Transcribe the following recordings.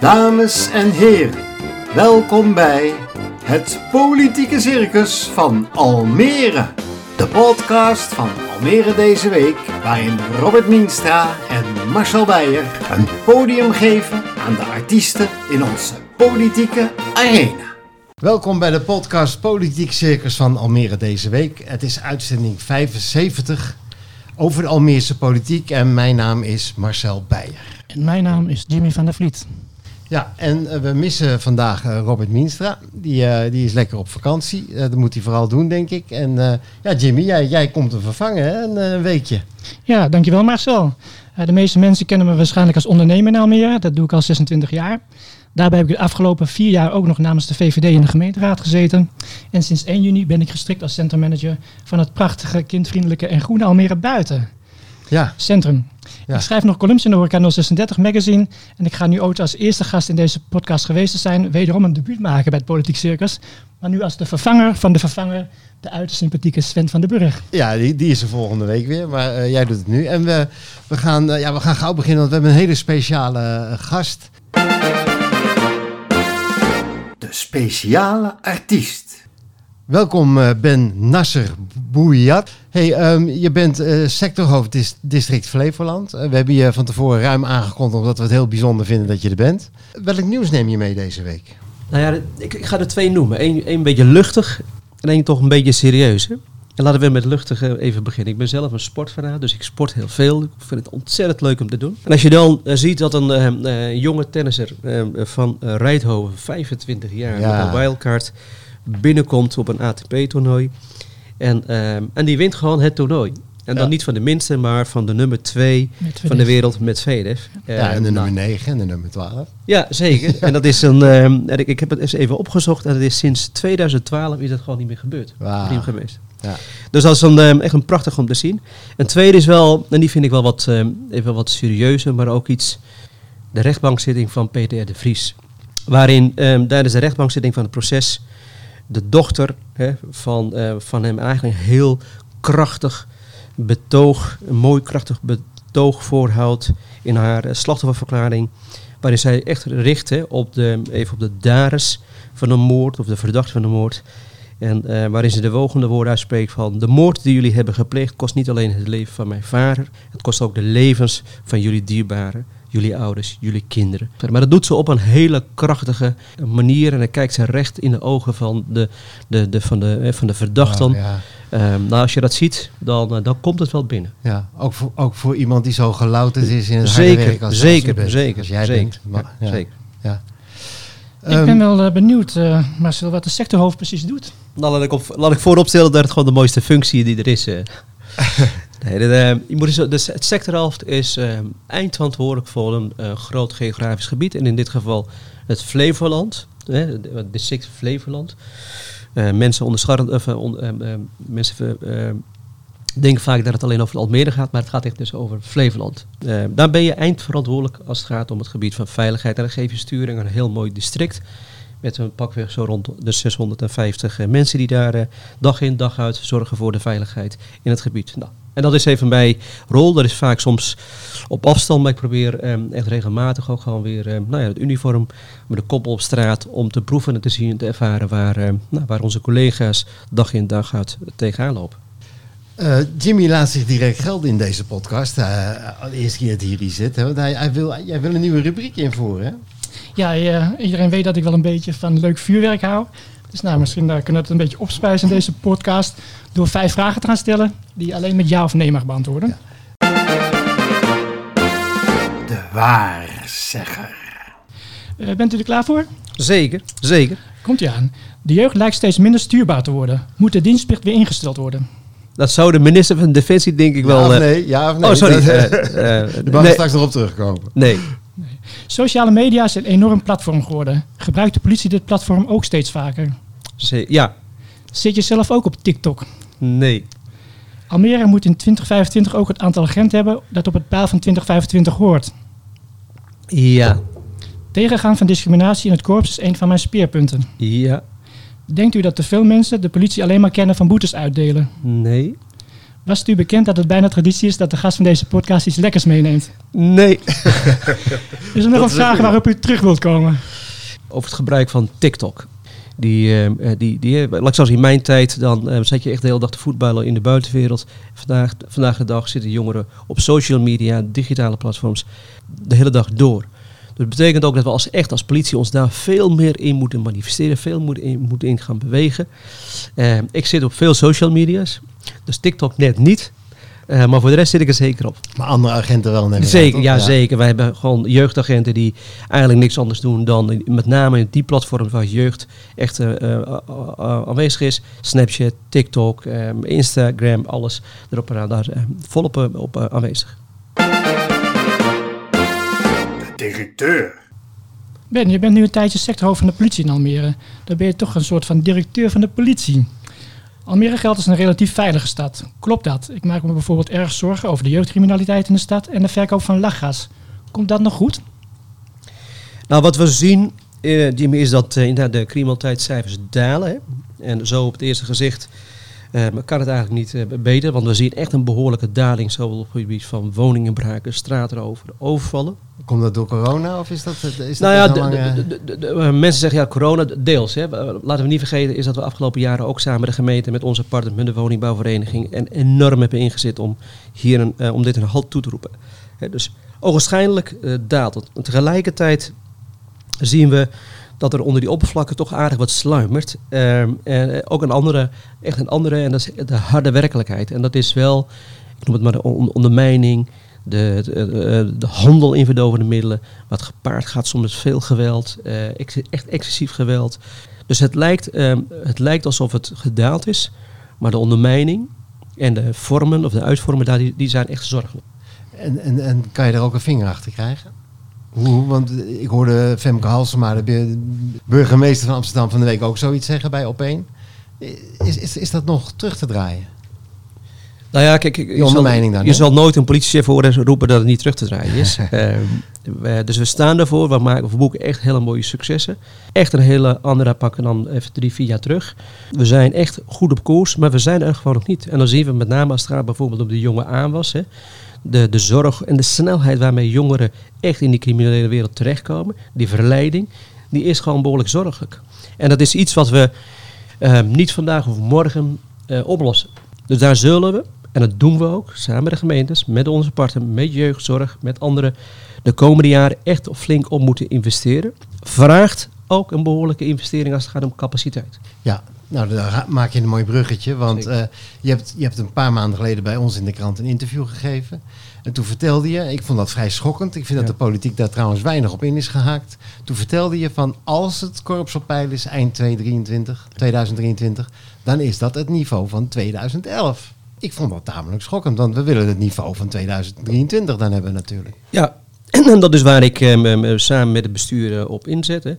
Dames en heren, welkom bij het Politieke Circus van Almere. De podcast van Almere deze week, waarin Robert Mienstra en Marcel Beijer een podium geven aan de artiesten in onze politieke arena. Welkom bij de podcast Politiek Circus van Almere deze week. Het is uitzending 75 over de Almeerse politiek en mijn naam is Marcel Beijer. En mijn naam is Jimmy van der Vliet. Ja, en uh, we missen vandaag uh, Robert Mienstra. Die, uh, die is lekker op vakantie. dat moet hij vooral doen, denk ik. En ja, Jimmy, jij, jij komt hem vervangen, hè? Een, een weekje. Ja, dankjewel Marcel. de meeste mensen kennen me waarschijnlijk als ondernemer in Almere. Dat doe ik al 26 jaar. Daarbij heb ik de afgelopen vier jaar ook nog namens de VVD in de gemeenteraad gezeten. En sinds 1 juni ben ik gestrikt als centrummanager van het prachtige, kindvriendelijke en groene Almere Buiten. Ja. Centrum. Ja. Ik schrijf nog columns in de Horeca 036 magazine. En ik ga nu ook als eerste gast in deze podcast geweest zijn. Wederom een debuut maken bij het Politiek Circus. Maar nu als de vervanger van de vervanger. De uiterst sympathieke Sven van den Burg. Ja, die, die is er volgende week weer. Maar uh, jij doet het nu. En we, we, gaan, uh, ja, we gaan gauw beginnen. Want we hebben een hele speciale uh, gast. De speciale artiest. Welkom uh, Ben Nasser Bouillat. Hey, um, je bent uh, sectorhoofd dis district Flevoland. Uh, we hebben je van tevoren ruim aangekondigd omdat we het heel bijzonder vinden dat je er bent. Welk nieuws neem je mee deze week? Nou ja, ik, ik ga er twee noemen. Eén een beetje luchtig en één toch een beetje serieus. Hè? En laten we met luchtig even beginnen. Ik ben zelf een sportfanaat, dus ik sport heel veel. Ik vind het ontzettend leuk om te doen. En als je dan uh, ziet dat een jonge tennisser van Rijthoven, 25 jaar, ja. met een wildcard binnenkomt op een ATP-toernooi. En, en die wint gewoon het toernooi. En dan ja. niet van de minste, maar van de nummer 2 van de wereld met Vedev. Ja, en de nummer 9 en de nummer 12. Ja, zeker. en dat is een. Um, ik, ik heb het eens even opgezocht en het is sinds 2012 is dat gewoon niet meer gebeurd. Wow. geweest. Ja. Dus dat is een, um, echt een prachtig om te zien. En tweede is wel, en die vind ik wel wat, um, even wat serieuzer, maar ook iets. De rechtbankzitting van Peter de Vries. Waarin tijdens de rechtbankzitting van het proces de dochter hè, van, uh, van hem eigenlijk heel krachtig betoog, een mooi krachtig betoog voorhoudt in haar uh, slachtofferverklaring. Waarin zij echt richt op, de, even op de daders van een moord of de verdachte van een moord. En uh, waarin ze de volgende woorden uitspreekt van... de moord die jullie hebben gepleegd kost niet alleen het leven van mijn vader... het kost ook de levens van jullie dierbaren, jullie ouders, jullie kinderen. Maar dat doet ze op een hele krachtige manier... en dan kijkt ze recht in de ogen van de, de, de, van de, van de verdachten. Oh, ja. um, nou, als je dat ziet, dan, uh, dan komt het wel binnen. Ja, ook voor, ook voor iemand die zo gelouterd is in het zeker, werk als zeker, bent, zeker, als jij zeker, denkt. Maar, ja, ja, zeker. Ja. Ik ben wel uh, benieuwd, uh, Marcel, wat de sectorhoofd precies doet. Nou, laat ik, op, laat ik vooropstellen dat het gewoon de mooiste functie die er is. Uh. nee, de, je moet dus het sectorhoofd is eindverantwoordelijk voor een groot geografisch gebied. En in dit geval het Flevoland, het district Flevoland. mensen onderschatten, on, mensen denken vaak dat het alleen over Almere gaat, maar het gaat echt dus over Flevoland. Daar ben je eindverantwoordelijk als het gaat om het gebied van veiligheid. En dan geef je sturing een heel mooi district. Met een pakweg zo rond de 650 uh, mensen die daar dag in dag uit zorgen voor de veiligheid in het gebied. Nou, en dat is even mijn rol. Dat is vaak soms op afstand, maar ik probeer um, echt regelmatig ook gewoon weer um, nou ja, het uniform met de kop op straat om te proeven en te zien en te ervaren waar, um, nou, waar onze collega's dag in dag uit tegenaan lopen. Uh, Jimmy laat zich direct gelden in deze podcast. Uh, de eerste keer dat hij hier zit. Hè? Want hij, hij, wil, jij wil een nieuwe rubriek invoeren. Hè? Ja, uh, iedereen weet dat ik wel een beetje van leuk vuurwerk hou. Dus nou, misschien kunnen we het een beetje opspijzen in deze podcast. Door vijf vragen te gaan stellen die je alleen met ja of nee mag beantwoorden. Ja. De waarzegger. bent u er klaar voor? Zeker, zeker. Komt u aan. De jeugd lijkt steeds minder stuurbaar te worden. Moet de dienstplicht weer ingesteld worden? Dat zou de minister van Defensie denk ik wel... Ja of nee? Ja of nee? Oh, sorry. Dat, uh, uh, Daar mag nee. straks nog op terugkomen. Nee. Sociale media is een enorm platform geworden. Gebruikt de politie dit platform ook steeds vaker? Ja. Zit je zelf ook op TikTok? Nee. Almere moet in 2025 ook het aantal agenten hebben dat op het pijl van 2025 hoort. Ja. Tegengaan van discriminatie in het korps is een van mijn speerpunten. Ja. Denkt u dat te veel mensen de politie alleen maar kennen van boetes uitdelen? Nee. Was het u bekend dat het bijna traditie is dat de gast van deze podcast iets lekkers meeneemt? Nee. Is er nog een vraag waarop u terug wilt komen? Over het gebruik van TikTok. Die, eh, eh, die, die, eh, laat ik zoals in mijn tijd, dan eh, zat je echt de hele dag te voetballen in de buitenwereld. Vandaag, vandaag de dag zitten jongeren op social media, digitale platforms, de hele dag door. Dus dat betekent ook dat we als, echt als politie ons daar veel meer in moeten manifesteren, veel moeten in, moeten in gaan bewegen. Eh, ik zit op veel social media's, dus TikTok net niet. Eh, maar voor de rest zit ik er zeker op. Maar andere agenten wel, neem aan, Zeker, ja, zeker. Wij hebben gewoon jeugdagenten die eigenlijk niks anders doen dan met name in die platforms waar jeugd echt eh, eh, aanwezig is. Snapchat, TikTok, eh, Instagram, alles erop en aan, daar volop op aanwezig. De directeur. Ben, je bent nu een tijdje sectorhoofd van de politie in Almere. Dan ben je toch een soort van directeur van de politie. Almere geldt als een relatief veilige stad. Klopt dat? Ik maak me bijvoorbeeld erg zorgen over de jeugdcriminaliteit in de stad en de verkoop van lachgas. Komt dat nog goed? Nou, wat we zien, Jimmy, is dat eh, inderdaad de criminaliteitscijfers dalen. Hè? En zo op het eerste gezicht eh, kan het eigenlijk niet beter. Want we zien echt een behoorlijke daling, zowel op het gebied van woninginbraken, straatroveren, overvallen. Komt dat door corona of is dat... Is dat Nou ja, een de, eh, mensen zeggen ja, corona deels. Hè. Eh, Laten we niet vergeten is dat we afgelopen jaren ook samen de gemeente met onze partner, met de woningbouwvereniging, en enorm hebben ingezet om, hier een, eh, om dit een halt toe te roepen. Hè, dus ogenschijnlijk daalt het. En tegelijkertijd zien we dat er onder die oppervlakken toch aardig wat sluimert. Ehm, en ook een andere, echt een andere, en dat is de harde werkelijkheid. En dat is wel, ik noem het maar de on- ondermijning, de, de, de- de handel in verdovende middelen, wat gepaard gaat soms met veel geweld, eh, echt excessief geweld. Dus het lijkt, ehm, het lijkt alsof het gedaald is, maar de ondermijning en de vormen of de uitvormen daar, die, zijn echt zorgelijk. En, en, en kan je er ook een vinger achter krijgen? Hoe? Want ik hoorde Femke Halsema, de bu- burgemeester van Amsterdam van de week, ook zoiets zeggen bij Opeen. Is, is, is dat nog terug te draaien? Nou ja, kijk, je, zal, dan, je zal nooit een politiechef horen roepen dat het niet terug te draaien is. Ehm, dus we staan daarvoor, we, maken, we boeken echt hele mooie successen. Echt een hele andere pakken dan even drie, vier jaar terug. We zijn echt goed op koers, maar we zijn er gewoon nog niet. En dan zien we met name als het gaat bijvoorbeeld om de jonge aanwas. Hè, de, de zorg en de snelheid waarmee jongeren echt in die criminele wereld terechtkomen. Die verleiding, die is gewoon behoorlijk zorgelijk. En dat is iets wat we ehm, niet vandaag of morgen eh, oplossen. Dus daar zullen we, en dat doen we ook, samen met de gemeentes, met onze partner, met jeugdzorg, met anderen, de komende jaren echt flink op moeten investeren. Vraagt ook een behoorlijke investering als het gaat om capaciteit. Ja, nou daar maak je een mooi bruggetje. Want eh, je, hebt, je hebt een paar maanden geleden bij ons in de krant een interview gegeven. En toen vertelde je, ik vond dat vrij schokkend. Ik vind Ja. dat de politiek daar trouwens weinig op in is gehaakt. Toen vertelde je van als het korps op peil is eind 2023, 2023, dan is dat het niveau van 2011. Ik vond dat tamelijk schokkend, want we willen het niveau van 2023 dan hebben natuurlijk. Ja, en dat is waar ik ehm, samen met het bestuur eh, op inzet. hè.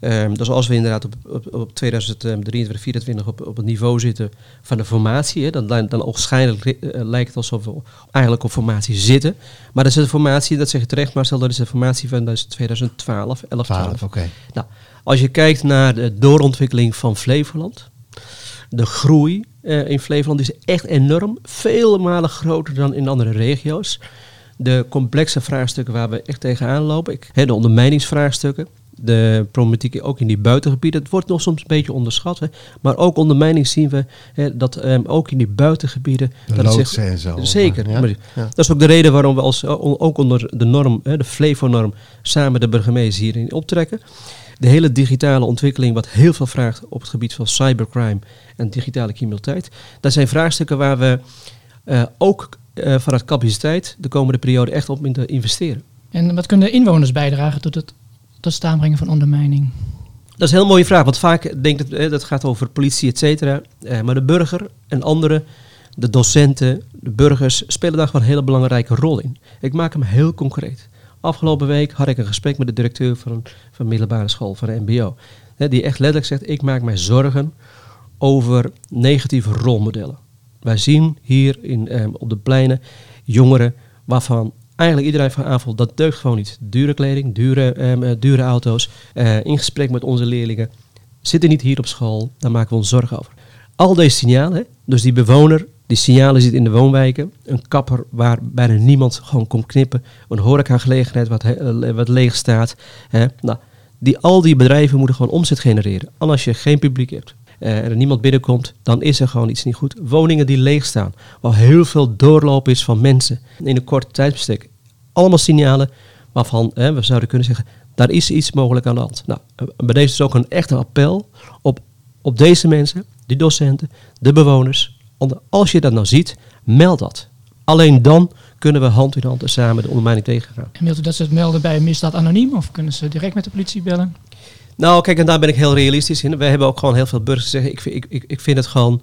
Ehm, dus als we inderdaad op, op, op 2023, 2024 op, op het niveau zitten van de formatie, hè, dan, dan, ogenschijnlijk eh, lijkt het alsof we eigenlijk op formatie zitten. Maar dat is de formatie, dat zeg je terecht Marcel, dat is de formatie van dus 2012, 11, 12. 12, oké. Nou, als je kijkt naar de doorontwikkeling van Flevoland, de groei eh, in Flevoland is echt enorm, vele malen groter dan in andere regio's. De complexe vraagstukken waar we echt tegenaan lopen, ik, hè, de ondermijningsvraagstukken, de problematiek ook in die buitengebieden, het wordt nog soms een beetje onderschat. Hè, maar ook ondermijning zien we hè, dat ehm, ook in die buitengebieden. De dat zich- loodsen en zo. Zeker. Ja, maar ja. Dat is ook de reden waarom we als, eh, ook onder de norm, hè, de Flevo-norm, samen de burgemeester hierin optrekken. De hele digitale ontwikkeling, wat heel veel vraagt op het gebied van cybercrime en digitale criminaliteit. Dat zijn vraagstukken waar we eh, ook eh, vanuit capaciteit de komende periode echt op moeten investeren. En wat kunnen de inwoners bijdragen tot het tot staan brengen van ondermijning? Dat is een heel mooie vraag, want vaak denkt het, eh, dat gaat over politie, et cetera. Maar de burger en anderen, de docenten, de burgers, spelen daar gewoon een hele belangrijke rol in. Ik maak hem heel concreet. Afgelopen week had ik een gesprek met de directeur van een, middelbare school, van een MBO. Die echt letterlijk zegt, ik maak mij zorgen over negatieve rolmodellen. Wij zien hier in, eh, op de pleinen jongeren waarvan eigenlijk iedereen van dat deugt gewoon niet. Dure kleding, dure, ehm, eh, dure auto's. Eh, in gesprek met onze leerlingen. Zitten niet hier op school, daar maken we ons zorgen over. Al deze signalen, dus die bewoner die signalen ziet in de woonwijken. Een kapper waar bijna niemand gewoon komt knippen. Een horecagelegenheid wat, eh, wat leeg staat. Hè. Nou, die, al die bedrijven moeten gewoon omzet genereren. En als je geen publiek hebt eh, en er niemand binnenkomt, dan is er gewoon iets niet goed. Woningen die leeg staan, waar heel veel doorloop is van mensen in een korte tijdsbestek. Allemaal signalen waarvan hè, we zouden kunnen zeggen, daar is iets mogelijk aan de hand. Nou, eh, bij deze is ook een echt een appel op, op deze mensen, die docenten, de bewoners. Want Als je dat nou ziet, meld dat. Alleen dan kunnen we hand in hand en samen de ondermijning tegengaan. En wilt u dat ze het melden bij misdaad anoniem of kunnen ze direct met de politie bellen? Nou, kijk, en daar ben ik heel realistisch in. We hebben ook gewoon heel veel burgers die zeggen, ik, vind- ik, ik, ik vind het gewoon...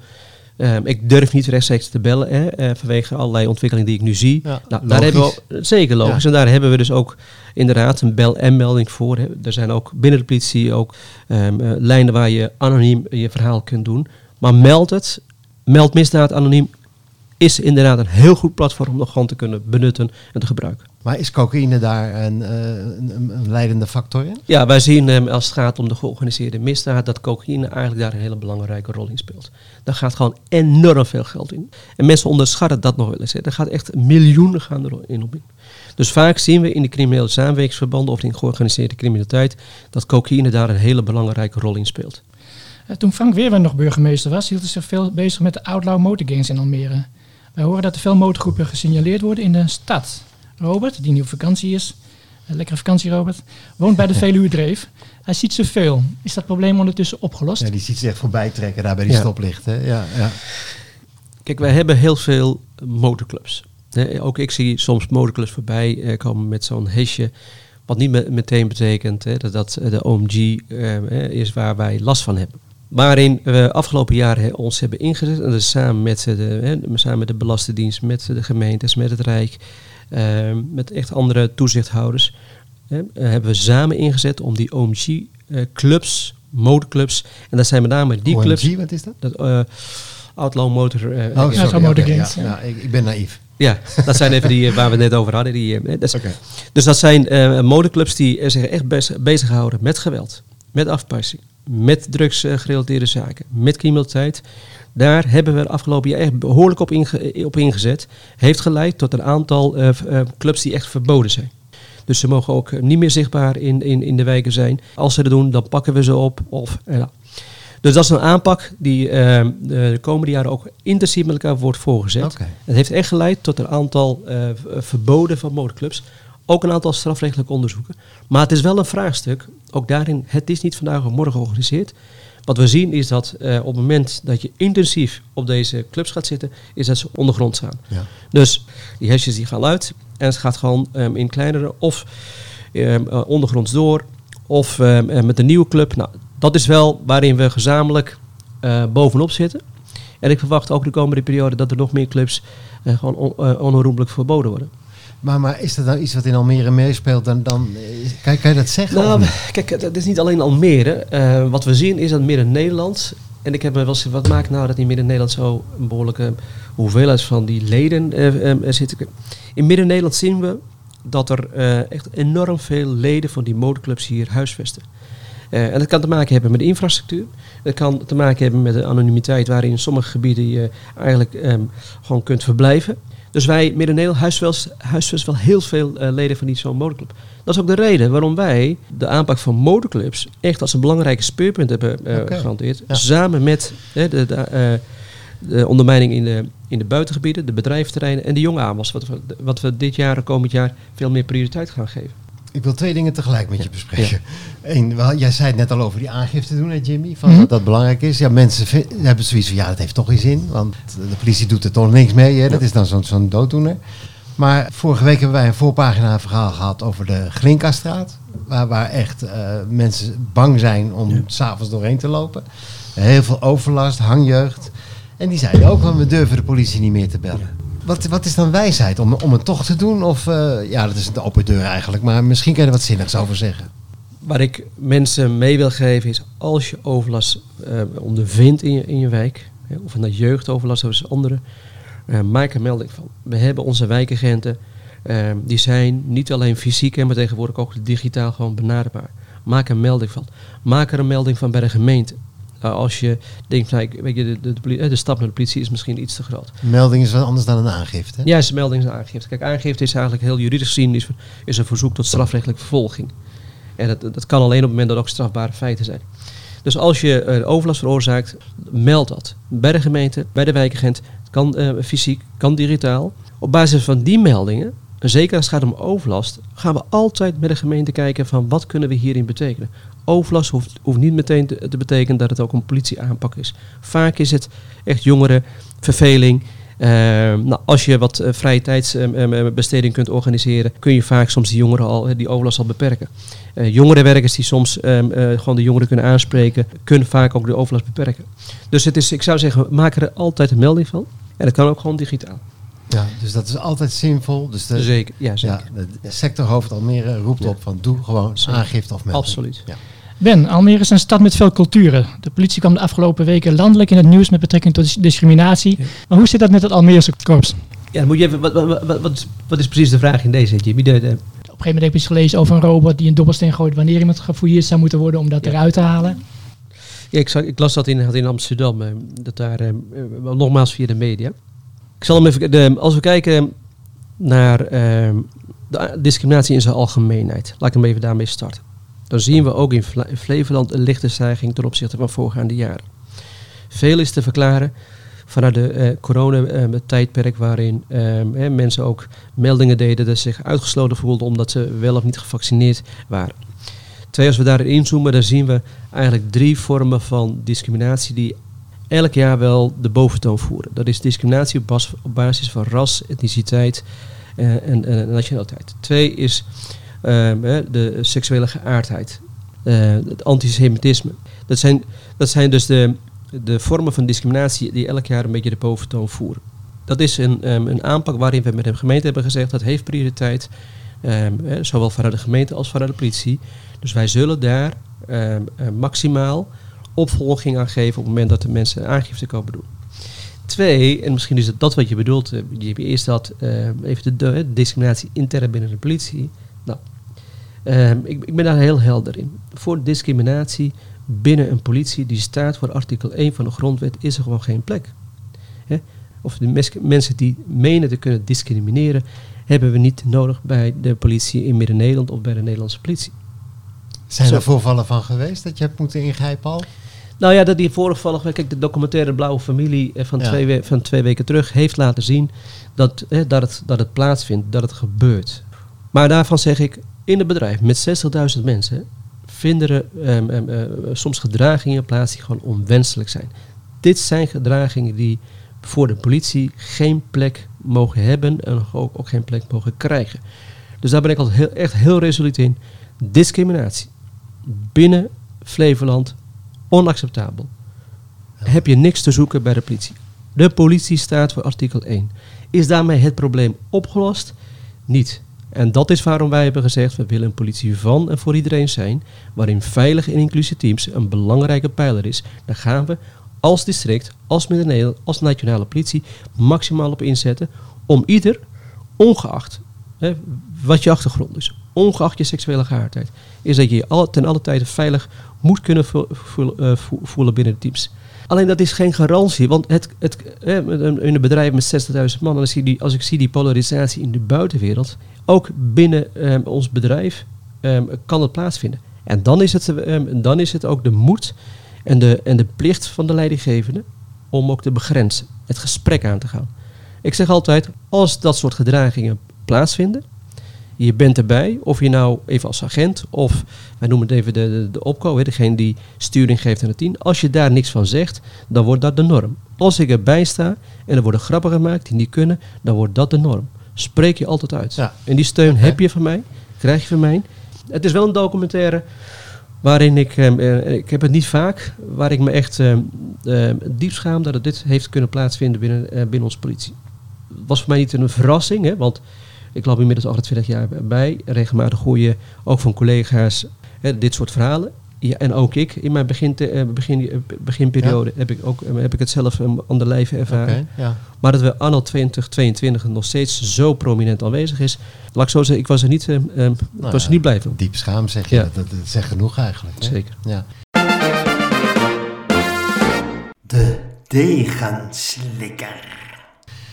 ehm, ik durf niet rechtstreeks te bellen hè, eh, vanwege allerlei ontwikkelingen die ik nu zie. Ja, nou, daar hebben we zeker logisch. En daar hebben we dus ook inderdaad een bel- en melding voor. Hè. Er zijn ook binnen de politie ook ehm, eh, lijnen waar je anoniem je verhaal kunt doen. Maar meld het. Meld misdaad anoniem is inderdaad een heel goed platform om nog gewoon te kunnen benutten en te gebruiken. Maar is cocaïne daar een, eh, een, leidende factor in? Ja, wij zien als het gaat om de georganiseerde misdaad dat cocaïne eigenlijk daar een hele belangrijke rol in speelt. Daar gaat gewoon enorm veel geld in. En mensen onderschatten dat nog wel eens. Hè. Daar gaat echt miljoenen gaan erin op in. Dus vaak zien we in de criminele samenwerkingsverbanden of in georganiseerde criminaliteit dat cocaïne daar een hele belangrijke rol in speelt. Eh, Toen Frank Weerwijn nog burgemeester was, hield hij zich veel bezig met de outlaw motorgangs in Almere. Wij horen dat er veel motorgroepen gesignaleerd worden in de stad. Robert, die nu op vakantie is, eh, lekkere vakantie Robert, woont bij de Veluwe-dreef. Hij ziet ze veel. Is dat probleem ondertussen opgelost? Ja, die ziet zich echt voorbij trekken daar bij die Ja. stoplichten. Ja, ja. Kijk, wij hebben heel veel motorclubs. Hè, ook ik zie soms motorclubs voorbij eh, komen met zo'n hesje. Wat niet me- meteen betekent hè, dat dat de OMG eh, eh, is waar wij last van hebben. Waarin we afgelopen jaar hè, ons hebben ingezet. En dat is samen met, eh, de, hè, samen met de Belastingdienst, met de gemeentes, met het Rijk. eh, met echt andere toezichthouders. hè, eh, hebben we samen ingezet om die OMG-clubs, motorclubs. En dat zijn met name die OMG, clubs. wat is dat? Dat, eh, Outlaw Motor. eh, Oh, Ja, sorry. zo'n oké, motorgangs, ja. ik, ik ben naïef. ja, dat zijn even die eh, waar we het net over hadden. Die, eh, dat is- Oké. Dus dat zijn eh motorclubs die eh, zich echt bez- bezighouden met geweld, met afpersing, met drugsgerelateerde zaken, met criminaliteit. Daar hebben we de afgelopen jaar echt behoorlijk op, inge- op ingezet. Heeft geleid tot een aantal eh, eh, clubs die echt verboden zijn. Dus ze mogen ook eh, niet meer zichtbaar in, in, in de wijken zijn. Als ze dat doen, dan pakken we ze op. Of, eh, nou. Dus dat is een aanpak die eh, de komende jaren ook intensief met elkaar wordt voorgezet. Het heeft echt geleid tot een aantal eh, verboden van motorclubs. Ook een aantal strafrechtelijke onderzoeken. Maar het is wel een vraagstuk. Ook daarin, het is niet vandaag of morgen georganiseerd. Wat we zien is dat eh, op het moment dat je intensief op deze clubs gaat zitten, is dat ze ondergrond staan. Ja. Dus die hesjes die gaan uit en het gaat gewoon ehm, in kleinere of ehm, eh, ondergronds door of ehm, eh, met een nieuwe club. Nou, dat is wel waarin we gezamenlijk bovenop zitten. En ik verwacht ook de komende periode dat er nog meer clubs gewoon on, onherroepelijk verboden worden. Maar, maar is dat nou iets wat in Almere meespeelt? Dan, dan, eh, kan, kan je dat zeggen? Nou, kijk, het is niet alleen Almere. Eh, wat we zien is dat Midden-Nederland. En ik heb me wel eens wat maakt nou dat in Midden-Nederland zo een behoorlijke hoeveelheid van die leden eh, zitten. In Midden-Nederland zien we dat er echt enorm veel leden van die motorclubs hier huisvesten. Eh, en dat kan te maken hebben met de infrastructuur. Dat kan te maken hebben met de anonimiteit waarin in sommige gebieden je eigenlijk ehm, gewoon kunt verblijven. Dus wij, Midden-Nederland, huisvesten huisvest wel heel veel eh, leden van die zo'n motorclub. Dat is ook de reden waarom wij de aanpak van motorclubs echt als een belangrijke speerpunt hebben eh Oké. gehanteerd. Ja. Samen met de, de, eh, de ondermijning in de, in de buitengebieden, de bedrijventerreinen en de jonge aanwas. Wat wat we dit jaar en komend jaar veel meer prioriteit gaan geven. Ik wil twee dingen tegelijk met je bespreken. Eén, wel, jij zei het net al over die aangifte doen, hè, Jimmy? Van Mhm. Dat dat belangrijk is. Ja, mensen hebben zoiets van, ja, dat heeft toch geen zin. Want de politie doet er toch niks mee. Hè? Dat is dan zo'n zo'n dooddoener. Maar vorige week hebben wij een voorpagina verhaal gehad over de Glinkastraat. Waar, waar echt eh, mensen bang zijn om s s'avonds doorheen te lopen. Heel veel overlast, hangjeugd. En die zeiden ook, van, we durven de politie niet meer te bellen. Wat, wat is dan wijsheid? Om, om het toch te doen? Of, eh, ja, dat is een open deur eigenlijk. Maar misschien kan je er wat zinnigs over zeggen. Waar ik mensen mee wil geven is als je overlast eh, ondervindt in je, in je wijk, of een jeugdoverlast of andere, eh, maak er melding van. We hebben onze wijkagenten, eh, die zijn niet alleen fysiek, maar tegenwoordig ook digitaal gewoon benaderbaar. Maak er melding van. Maak er een melding van bij de gemeente. Nou, als je denkt, nou, ik- weet je, de, de, de, poli- eh, de stap naar de politie is misschien iets te groot. Melding is wat anders dan een aangifte. hè? Ja, is een melding is een aangifte. Kijk, aangifte is eigenlijk heel juridisch gezien is, is een verzoek tot strafrechtelijke vervolging. En dat, dat kan alleen op het moment dat er ook strafbare feiten zijn. Dus als je eh, overlast veroorzaakt, meld dat. Bij de gemeente, bij de wijkagent. Kan eh, fysiek, kan digitaal. Op basis van die meldingen, en zeker als het gaat om overlast, gaan we altijd met de gemeente kijken van wat kunnen we hierin betekenen. Overlast hoeft, hoeft niet meteen te, te betekenen dat het ook een politieaanpak is. Vaak is het echt jongeren, verveling. Eh, nou, als je wat eh, vrije tijdsbesteding kunt organiseren, kun je vaak soms die jongeren al, eh, die overlast al beperken. Eh jongerenwerkers die soms ehm, gewoon de jongeren kunnen aanspreken, kunnen vaak ook de overlast beperken. Dus het is, ik zou zeggen, maak er altijd een melding van. En dat kan ook gewoon digitaal. Ja, dus dat is altijd zinvol. Dus de, zeker, ja, zeker. ja, de sectorhoofd Almere roept Ja. op van doe gewoon Zeker. aangifte of melding. Absoluut. Ja. Ben, Almere is een stad met veel culturen. De politie kwam de afgelopen weken landelijk in het nieuws met betrekking tot dis- discriminatie. Ja. Maar hoe zit dat met het Almeerse korps? Ja, dan moet je even, wat, wat, wat, wat, is, precies de vraag in deze, Jimmy? De, de- Op een gegeven moment heb je iets gelezen over een robot die een dobbelsteen gooit wanneer iemand gefouilleerd zou moeten worden om dat Ja. eruit te halen. ja, ik, zag, ik las dat in, in Amsterdam, eh, dat daar, eh, eh, nogmaals via de media. Ik zal hem even, de, als we kijken naar eh, de discriminatie in zijn algemeenheid, laat ik hem even daarmee starten. Dan zien we ook in Flevoland een lichte stijging ten opzichte van voorgaande jaren. Veel is te verklaren vanuit de eh coronatijdperk waarin eh, hè, mensen ook meldingen deden dat ze zich uitgesloten voelden omdat ze wel of niet gevaccineerd waren. Twee, als we daarin inzoomen, dan zien we eigenlijk drie vormen van discriminatie die elk jaar wel de boventoon voeren. Dat is discriminatie op, bas- op basis van ras, etniciteit eh, en, en nationaliteit. Twee is ehm, de seksuele geaardheid, eh, het antisemitisme. Dat zijn, dat zijn dus de, de vormen van discriminatie die elk jaar een beetje de boventoon voeren. Dat is een, ehm, een aanpak waarin we met de gemeente hebben gezegd dat heeft prioriteit, ehm, zowel vanuit de gemeente als vanuit de politie. Dus wij zullen daar ehm, eh, maximaal opvolging aan geven op het moment dat de mensen aangifte komen doen. Twee, en misschien is het dat wat je bedoelt, eh, je hebt eerst dat even de, de discriminatie intern binnen de politie. Nou, ehm, ik, ik ben daar heel helder in. Voor discriminatie binnen een politie die staat voor artikel 1 van de grondwet is er gewoon geen plek. Of de mes- mensen die menen te kunnen discrimineren, hebben we niet nodig bij de politie in Midden-Nederland of bij de Nederlandse politie. Zijn Zo. er voorvallen van geweest dat je hebt moeten ingrijpen al? Nou ja, dat die vorige kijk, de documentaire Blauwe Familie eh, van, Ja. twee, we- van twee weken terug heeft laten zien dat, eh, dat, het, dat het plaatsvindt, dat het gebeurt. Maar daarvan zeg ik, in het bedrijf met 60.000 mensen vinden er ehm, ehm, eh, soms gedragingen plaats die gewoon onwenselijk zijn. Dit zijn gedragingen die voor de politie geen plek mogen hebben en ook, ook geen plek mogen krijgen. Dus daar ben ik altijd heel, echt heel resoluut in. Discriminatie binnen Flevoland onacceptabel. Heb je niks te zoeken bij de politie. De politie staat voor artikel 1. Is daarmee het probleem opgelost? Niet. En dat is waarom wij hebben gezegd, we willen een politie van en voor iedereen zijn, waarin veilige en inclusieve teams een belangrijke pijler is. Daar gaan we als district, als Midden-Nederland, als nationale politie maximaal op inzetten om ieder, ongeacht hè, wat je achtergrond is, ongeacht je seksuele geaardheid, is dat je je ten alle tijde veilig moet kunnen eh, vo- voelen binnen de teams. Alleen dat is geen garantie, want het, het, eh, in een bedrijf met 60.000 man, als ik, die, als ik zie die polarisatie in de buitenwereld, ook binnen eh, ons bedrijf eh, kan het plaatsvinden. En dan is het, eh, dan is het ook de moed en de, en de plicht van de leidinggevende om ook te begrenzen, het gesprek aan te gaan. Ik zeg altijd, als dat soort gedragingen plaatsvinden, je bent erbij, of je nou even als agent of wij noemen het even de, de, de opco, hè, degene die sturing geeft aan het team. Als je daar niks van zegt, dan wordt dat de norm. Als ik erbij sta en er worden grappen gemaakt die niet kunnen, dan wordt dat de norm. Spreek je altijd uit. Ja. En die steun heb je van mij, krijg je van mij. Het is wel een documentaire waarin ik, ehm, eh, ik heb het niet vaak, waar ik me echt ehm, ehm, diep schaam dat het dit heeft kunnen plaatsvinden binnen, eh, binnen onze politie. was voor mij niet een verrassing, hè, want ik loop inmiddels 28 jaar bij. Regelmatig hoor je ook van collega's hè, dit soort verhalen. Ja, en ook ik, in mijn begin, eh, begin, eh, beginperiode, heb, ik ook, eh, heb ik het zelf eh, aan de lijve ervaren. Oké, ja. Maar dat we anno 2022 nog steeds zo prominent aanwezig is. Laat ik zo zeggen, ik was er niet, eh, eh, ik was er niet blij van. Diep schaam zeg je, Ja. dat, dat, dat zegt genoeg eigenlijk. hè? Zeker. Ja. De degenslikker.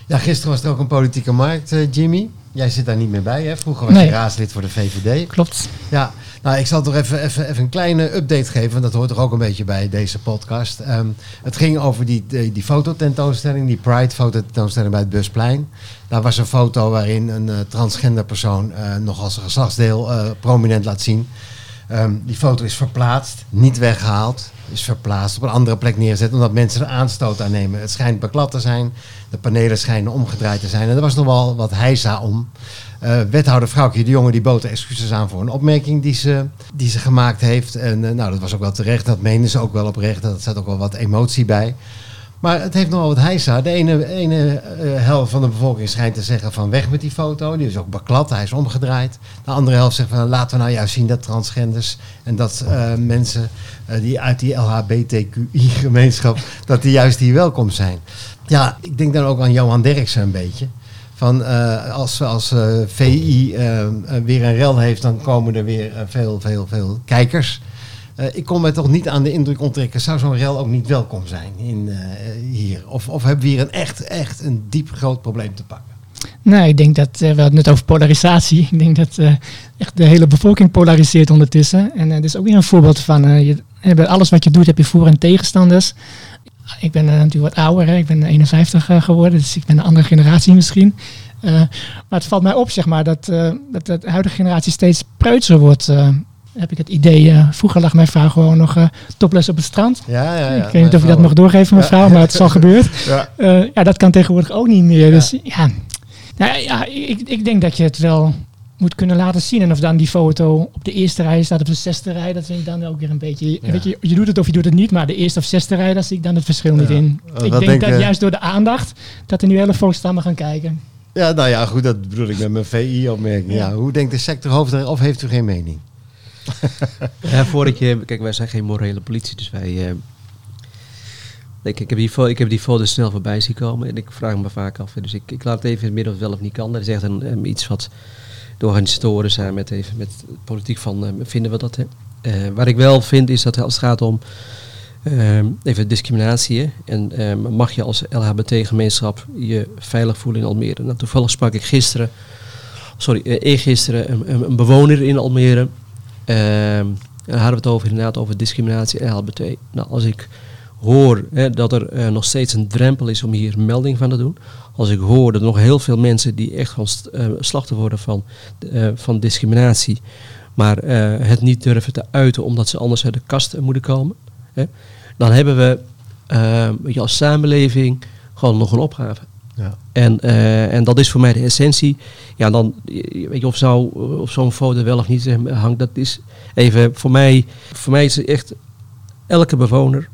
Ja, gisteren was er ook een politieke markt, eh, Jimmy. Jij zit daar niet meer bij, hè? Vroeger was Nee. je raadslid voor de VVD. Klopt. Ja, nou, ik zal toch even, even, even een kleine update geven, want dat hoort toch ook een beetje bij deze podcast. Ehm, het ging over die, die, die fototentoonstelling, die Pride-fototentoonstelling bij het Busplein. Daar was een foto waarin een eh, transgender persoon eh, nog als geslachtsdeel prominent laat zien. Ehm, die foto is verplaatst, niet weggehaald, is verplaatst, op een andere plek neergezet, omdat mensen er aanstoot aan nemen. Het schijnt beklad te zijn, de panelen schijnen omgedraaid te zijn en er was nog wel wat heisa om. Eh, wethouder Vrouwtje de Jonge die bood excuses aan voor een opmerking die ze, die ze gemaakt heeft. En eh, nou, dat was ook wel terecht, dat meende ze ook wel oprecht, daar zat ook wel wat emotie bij. Maar het heeft nogal wat heisa. De ene, ene eh, helft van de bevolking schijnt te zeggen van weg met die foto. Die is ook beklad, hij is omgedraaid. De andere helft zegt van laten we nou juist zien dat transgenders en dat eh, mensen eh, die uit die LHBTQI-gemeenschap, dat die juist hier welkom zijn. Ja, ik denk dan ook aan Johan Derksen een beetje. Van als als VI weer een rel heeft, dan komen er weer veel, veel, veel kijkers. Eh, ik kon mij toch niet aan de indruk onttrekken. Zou zo'n rel ook niet welkom zijn in, eh, hier? Of, of hebben we hier een echt, echt een diep groot probleem te pakken? Nou, ik denk dat, eh, we het net over polarisatie. Ik denk dat echt de hele bevolking polariseert ondertussen. En dit is ook weer een voorbeeld van, je, bij alles wat je doet heb je voor- en tegenstanders. Ik ben natuurlijk wat ouder, hè. ik ben 51 eh, geworden, dus ik ben een andere generatie misschien. Maar het valt mij op, zeg maar, dat, dat de huidige generatie steeds preutser wordt. Heb ik het idee. eh, vroeger lag mijn vrouw gewoon nog eh topless op het strand. Ja, ja, ja. ik weet niet of je dat mag doorgeven, mevrouw, maar het is al gebeurd. Ja. Eh, ja, dat kan tegenwoordig ook niet meer. Dus ja, nou, ja ik, ik denk dat je het wel moet kunnen laten zien. En of dan die foto op de eerste rij staat op de zesde rij, dat vind ik dan ook weer een beetje... Ja. Weet je, je doet het of je doet het niet, maar de eerste of zesde rij, daar zie ik dan het verschil niet in. Uh, ik denk denk dat juist door de aandacht, dat er nu hele volkstammen gaan kijken. Ja, nou ja, goed, dat bedoel ik met mijn VI-opmerking. Ja. Ja. hoe denkt de sectorhoofd er, of heeft u geen mening? Ja, voordat je... Kijk, wij zijn geen morele politie, dus wij... eh, ik, ik, heb die, ik heb die foto snel voorbij zien komen en ik vraag me vaak af. Dus ik, ik laat het even in het midden of wel of niet kan. Dat is echt een, iets wat de organisatoren zijn met, even, met politiek van... eh, vinden we dat, hè? Eh, wat ik wel vind is dat als het gaat om... ehm, even discriminatie. En ehm, mag je als LHBT-gemeenschap je veilig voelen in Almere? Nou, toevallig sprak ik gisteren, sorry, eergisteren een bewoner in Almere. Ehm, en hadden we het over, inderdaad over discriminatie en LHBT. Nou, als ik hoor hè, dat er eh, nog steeds een drempel is om hier melding van te doen. Als ik hoor dat er nog heel veel mensen die echt gewoon eh, slachtoffer worden van, eh, van discriminatie, maar het niet durven te uiten omdat ze anders uit de kast moeten komen. Hè, dan hebben we eh, je, als samenleving gewoon nog een opgave. Ja. En, eh, en dat is voor mij de essentie. Ja, dan weet je of, zo, of zo'n foto wel of niet hangt. Dat is even voor mij. Voor mij is het echt elke bewoner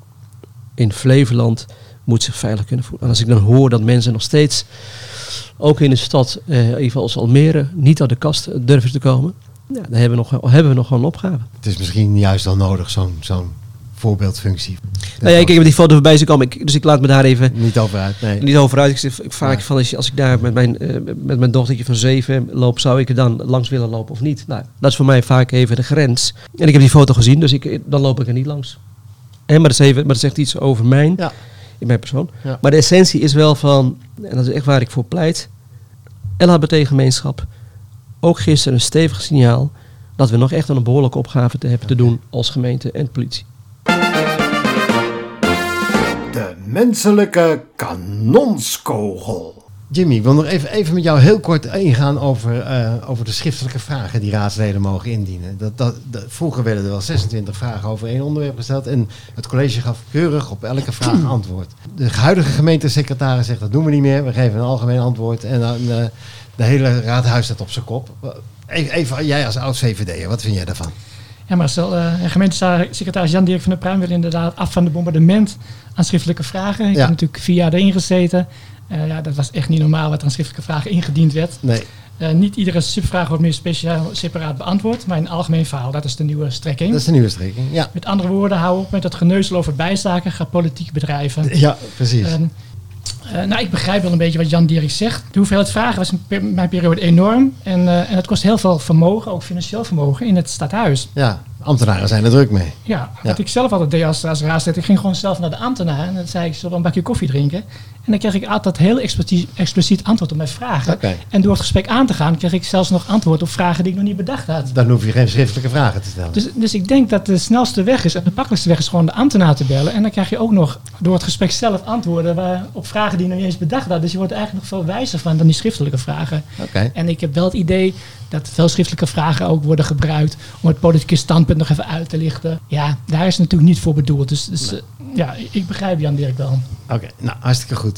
in Flevoland moet zich veilig kunnen voelen. En als ik dan hoor dat mensen nog steeds, ook in de stad, eh, even als Almere, niet uit de kast durven te komen, ja, dan hebben we nog, hebben we nog gewoon een opgave. Het is misschien juist wel nodig, zo'n zo'n voorbeeldfunctie. Nou ja, ik heb die foto voorbij zien komen, ik, dus ik laat me daar even Niet over uit, nee. niet over uit. Ik zeg vaak Ja. van als, ik daar met mijn, eh, met mijn dochtertje van zeven loop, zou ik er dan langs willen lopen of niet? Nou, dat is voor mij vaak even de grens. En ik heb die foto gezien, dus ik, dan loop ik er niet langs. Hè, maar, dat is even, maar dat zegt iets over mijn, Ja. in mijn persoon. Ja. Maar de essentie is wel van, en dat is echt waar ik voor pleit, LHBT-gemeenschap, ook gisteren een stevig signaal dat we nog echt een behoorlijke opgave te hebben te doen als gemeente en politie. Menselijke kanonskogel. Jimmy, ik wil nog even, even met jou heel kort ingaan over, eh, over de schriftelijke vragen die raadsleden mogen indienen. Dat, dat, dat- vroeger werden er wel 26 vragen over één onderwerp gesteld en het college gaf keurig op elke vraag antwoord. De huidige gemeentesecretaris zegt dat doen we niet meer, we geven een algemeen antwoord en dan eh, de hele raadhuis staat op zijn kop. Even, even jij als oud-VVD'er, wat vind jij daarvan? Ja, Marcel, uh, gemeentesecretaris Jan-Dirk van der Pruim wil inderdaad af van de bombardement aan schriftelijke vragen. Ik Ja. heb natuurlijk vier jaar erin gezeten. Uh, ja, dat was echt niet normaal wat er aan schriftelijke vragen ingediend werd. Nee. Uh, niet iedere subvraag wordt meer speciaal separaat beantwoord, maar in een algemeen verhaal. Dat is de nieuwe strekking. Dat is de nieuwe strekking, ja. Met andere woorden, hou op met het geneuzel over bijzaken, ga politiek bedrijven. Ja, precies. Um, uh, nou, ik begrijp wel een beetje wat Jan Dierik zegt. De hoeveelheid vragen was in mijn periode enorm. En, uh, en het kost heel veel vermogen, ook financieel vermogen, in het stadhuis. Ja. Ambtenaren zijn er druk mee. Ja, Ja. wat ik zelf altijd deed als, als raadslid, ik ging gewoon zelf naar de ambtenaar en dan zei ik, zullen we een bakje koffie drinken? En dan kreeg ik altijd heel expliciet, expliciet antwoord op mijn vragen. En door het gesprek aan te gaan, kreeg ik zelfs nog antwoord op vragen die ik nog niet bedacht had. Dan hoef je geen schriftelijke vragen te stellen. Dus, dus ik denk dat de snelste weg is en de makkelijkste weg is gewoon de ambtenaar te bellen. En dan krijg je ook nog door het gesprek zelf antwoorden waar, op vragen die je nog niet eens bedacht had. Dus je wordt er eigenlijk nog veel wijzer van dan die schriftelijke vragen. Oké. En ik heb wel het idee dat veel schriftelijke vragen ook worden gebruikt om het politieke standpunt nog even uit te lichten. Ja, daar is het natuurlijk niet voor bedoeld. Dus, dus ja, ik begrijp Jan Dirk wel. Oké, nou hartstikke goed.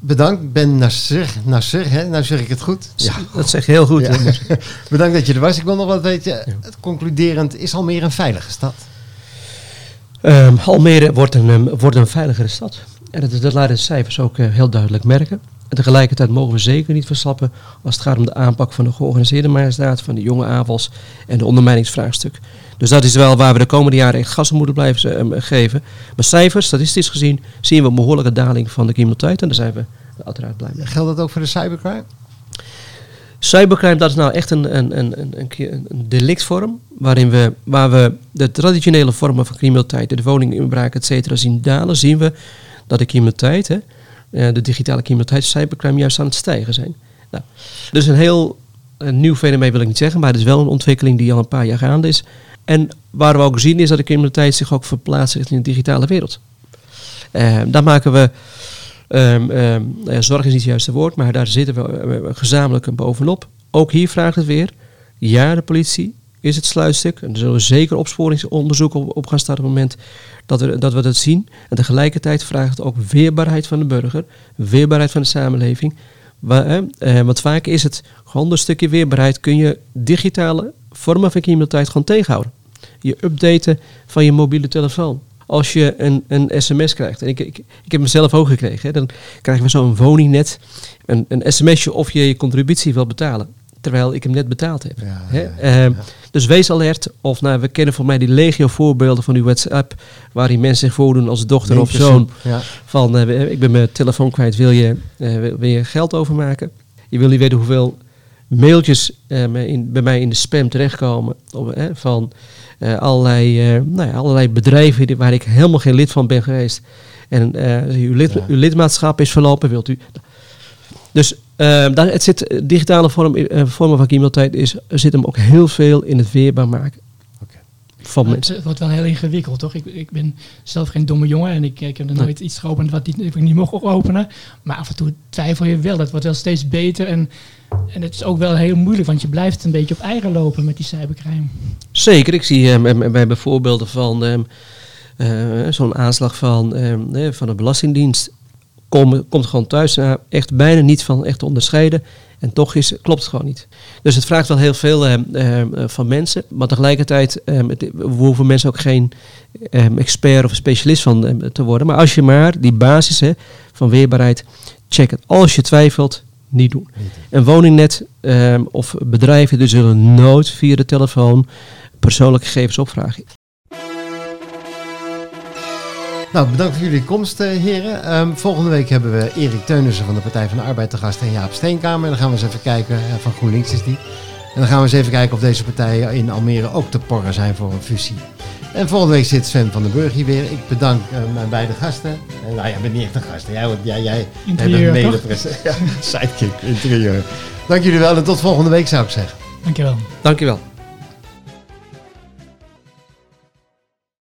Bedankt, Ben Nasser. Nasser, hè? Nou zeg ik het goed. Ja, dat zeg je heel goed. Ja. Bedankt dat je er was. Ik wil nog wat weten. Het concluderend, is Almere een veilige stad? Ehm, Almere wordt een, ehm, wordt een veiligere stad. En dat, dat laten de cijfers ook eh, heel duidelijk merken. En tegelijkertijd mogen we zeker niet verslappen als het gaat om de aanpak van de georganiseerde misdaad, van de jonge aanvals en de ondermijningsvraagstuk. Dus dat is wel waar we de komende jaren echt gas moeten blijven ehm, geven. Maar cijfers, statistisch gezien, zien we een behoorlijke daling van de criminaliteit. En daar zijn we uiteraard blij mee. Geldt dat ook voor de cybercrime? Cybercrime, dat is nou echt een, een, een, een, een, delictvorm. Waarin we, waar we de traditionele vormen van criminaliteit, de woninginbraak, et cetera, zien dalen. Zien we dat de criminaliteit, hè, eh, de digitale criminaliteit, cybercrime juist aan het stijgen zijn. Nou, dus een heel een nieuw fenomeen wil ik niet zeggen, maar het is wel een ontwikkeling die al een paar jaar gaande is. En waar we ook zien is dat de criminaliteit zich ook verplaatst richting de digitale wereld. Eh, daar maken we, ehm, ehm, nou ja, zorg is niet het juiste woord, maar daar zitten we gezamenlijk bovenop. Ook hier vraagt het weer, ja, de politie is het sluitstuk. En er zullen zeker opsporingsonderzoek op, gaan starten op het moment dat we, dat we dat zien. En tegelijkertijd vraagt het ook weerbaarheid van de burger, weerbaarheid van de samenleving. Eh, want vaak is het gewoon een stukje weerbaarheid kun je digitale vormen van criminaliteit gewoon tegenhouden. Je updaten van je mobiele telefoon. Als je een, een sms krijgt, en ik, ik, ik heb mezelf ook gekregen, hè, dan krijgen we zo'n woningnet, een, een sms'je of je je contributie wil betalen. Terwijl ik hem net betaald heb. Ja, Hè? ja, Ehm, Dus wees alert. Of nou, we kennen voor mij die legio voorbeelden van uw WhatsApp. Waarin mensen zich voordoen als dochter of zoon. Van eh, ik ben mijn telefoon kwijt, wil je, eh, wil, je geld overmaken? Je wil niet weten hoeveel mailtjes eh, in, bij mij in de spam terechtkomen. Of, eh, van eh, allerlei, eh, nou ja, allerlei bedrijven waar ik helemaal geen lid van ben geweest. En eh, uw, lid, Ja. uw lidmaatschap is verlopen, wilt u. Dus eh, daar, het zit, eh, digitale vorm, eh, vormen van criminaliteit is, zit hem ook heel veel in het weerbaar maken. Van mensen. het wordt wel heel ingewikkeld, toch? Ik, ik ben zelf geen domme jongen en ik, ik heb er Nee. nooit iets geopend wat niet, ik niet mocht openen. Maar af en toe twijfel je wel. Het wordt wel steeds beter en, en het is ook wel heel moeilijk, want je blijft een beetje op eigen lopen met die cybercrime. Zeker, ik zie ehm, ehm, bij voorbeelden van ehm, eh, zo'n aanslag van, eh, van de Belastingdienst. Kom, komt gewoon thuis nou, echt bijna niet van echt te onderscheiden. En toch is, klopt het gewoon niet. Dus het vraagt wel heel veel ehm, ehm, eh, van mensen. Maar tegelijkertijd ehm, het, we hoeven mensen ook geen expert of specialist van te worden. Maar als je maar die basis hè, van weerbaarheid, check het. Als je twijfelt, niet doen. Een woningnet of bedrijven die zullen nooit via de telefoon persoonlijke gegevens opvragen. Nou, bedankt voor jullie komst, eh, heren. Ehm, volgende week hebben we Erik Teunissen van de Partij van de Arbeid te gast en Jaap Steenkamer. En dan gaan we eens even kijken, eh, van GroenLinks is die. En dan gaan we eens even kijken of deze partijen in Almere ook te porren zijn voor een fusie. En volgende week zit Sven van den Burg hier weer. Ik bedank eh, mijn beide gasten. En, nou, jij bent niet echt een gast. Jij, jij, jij toch? medepresident. Ja, sidekick, interieur. Dank jullie wel en tot volgende week zou ik zeggen. Dankjewel. Dankjewel.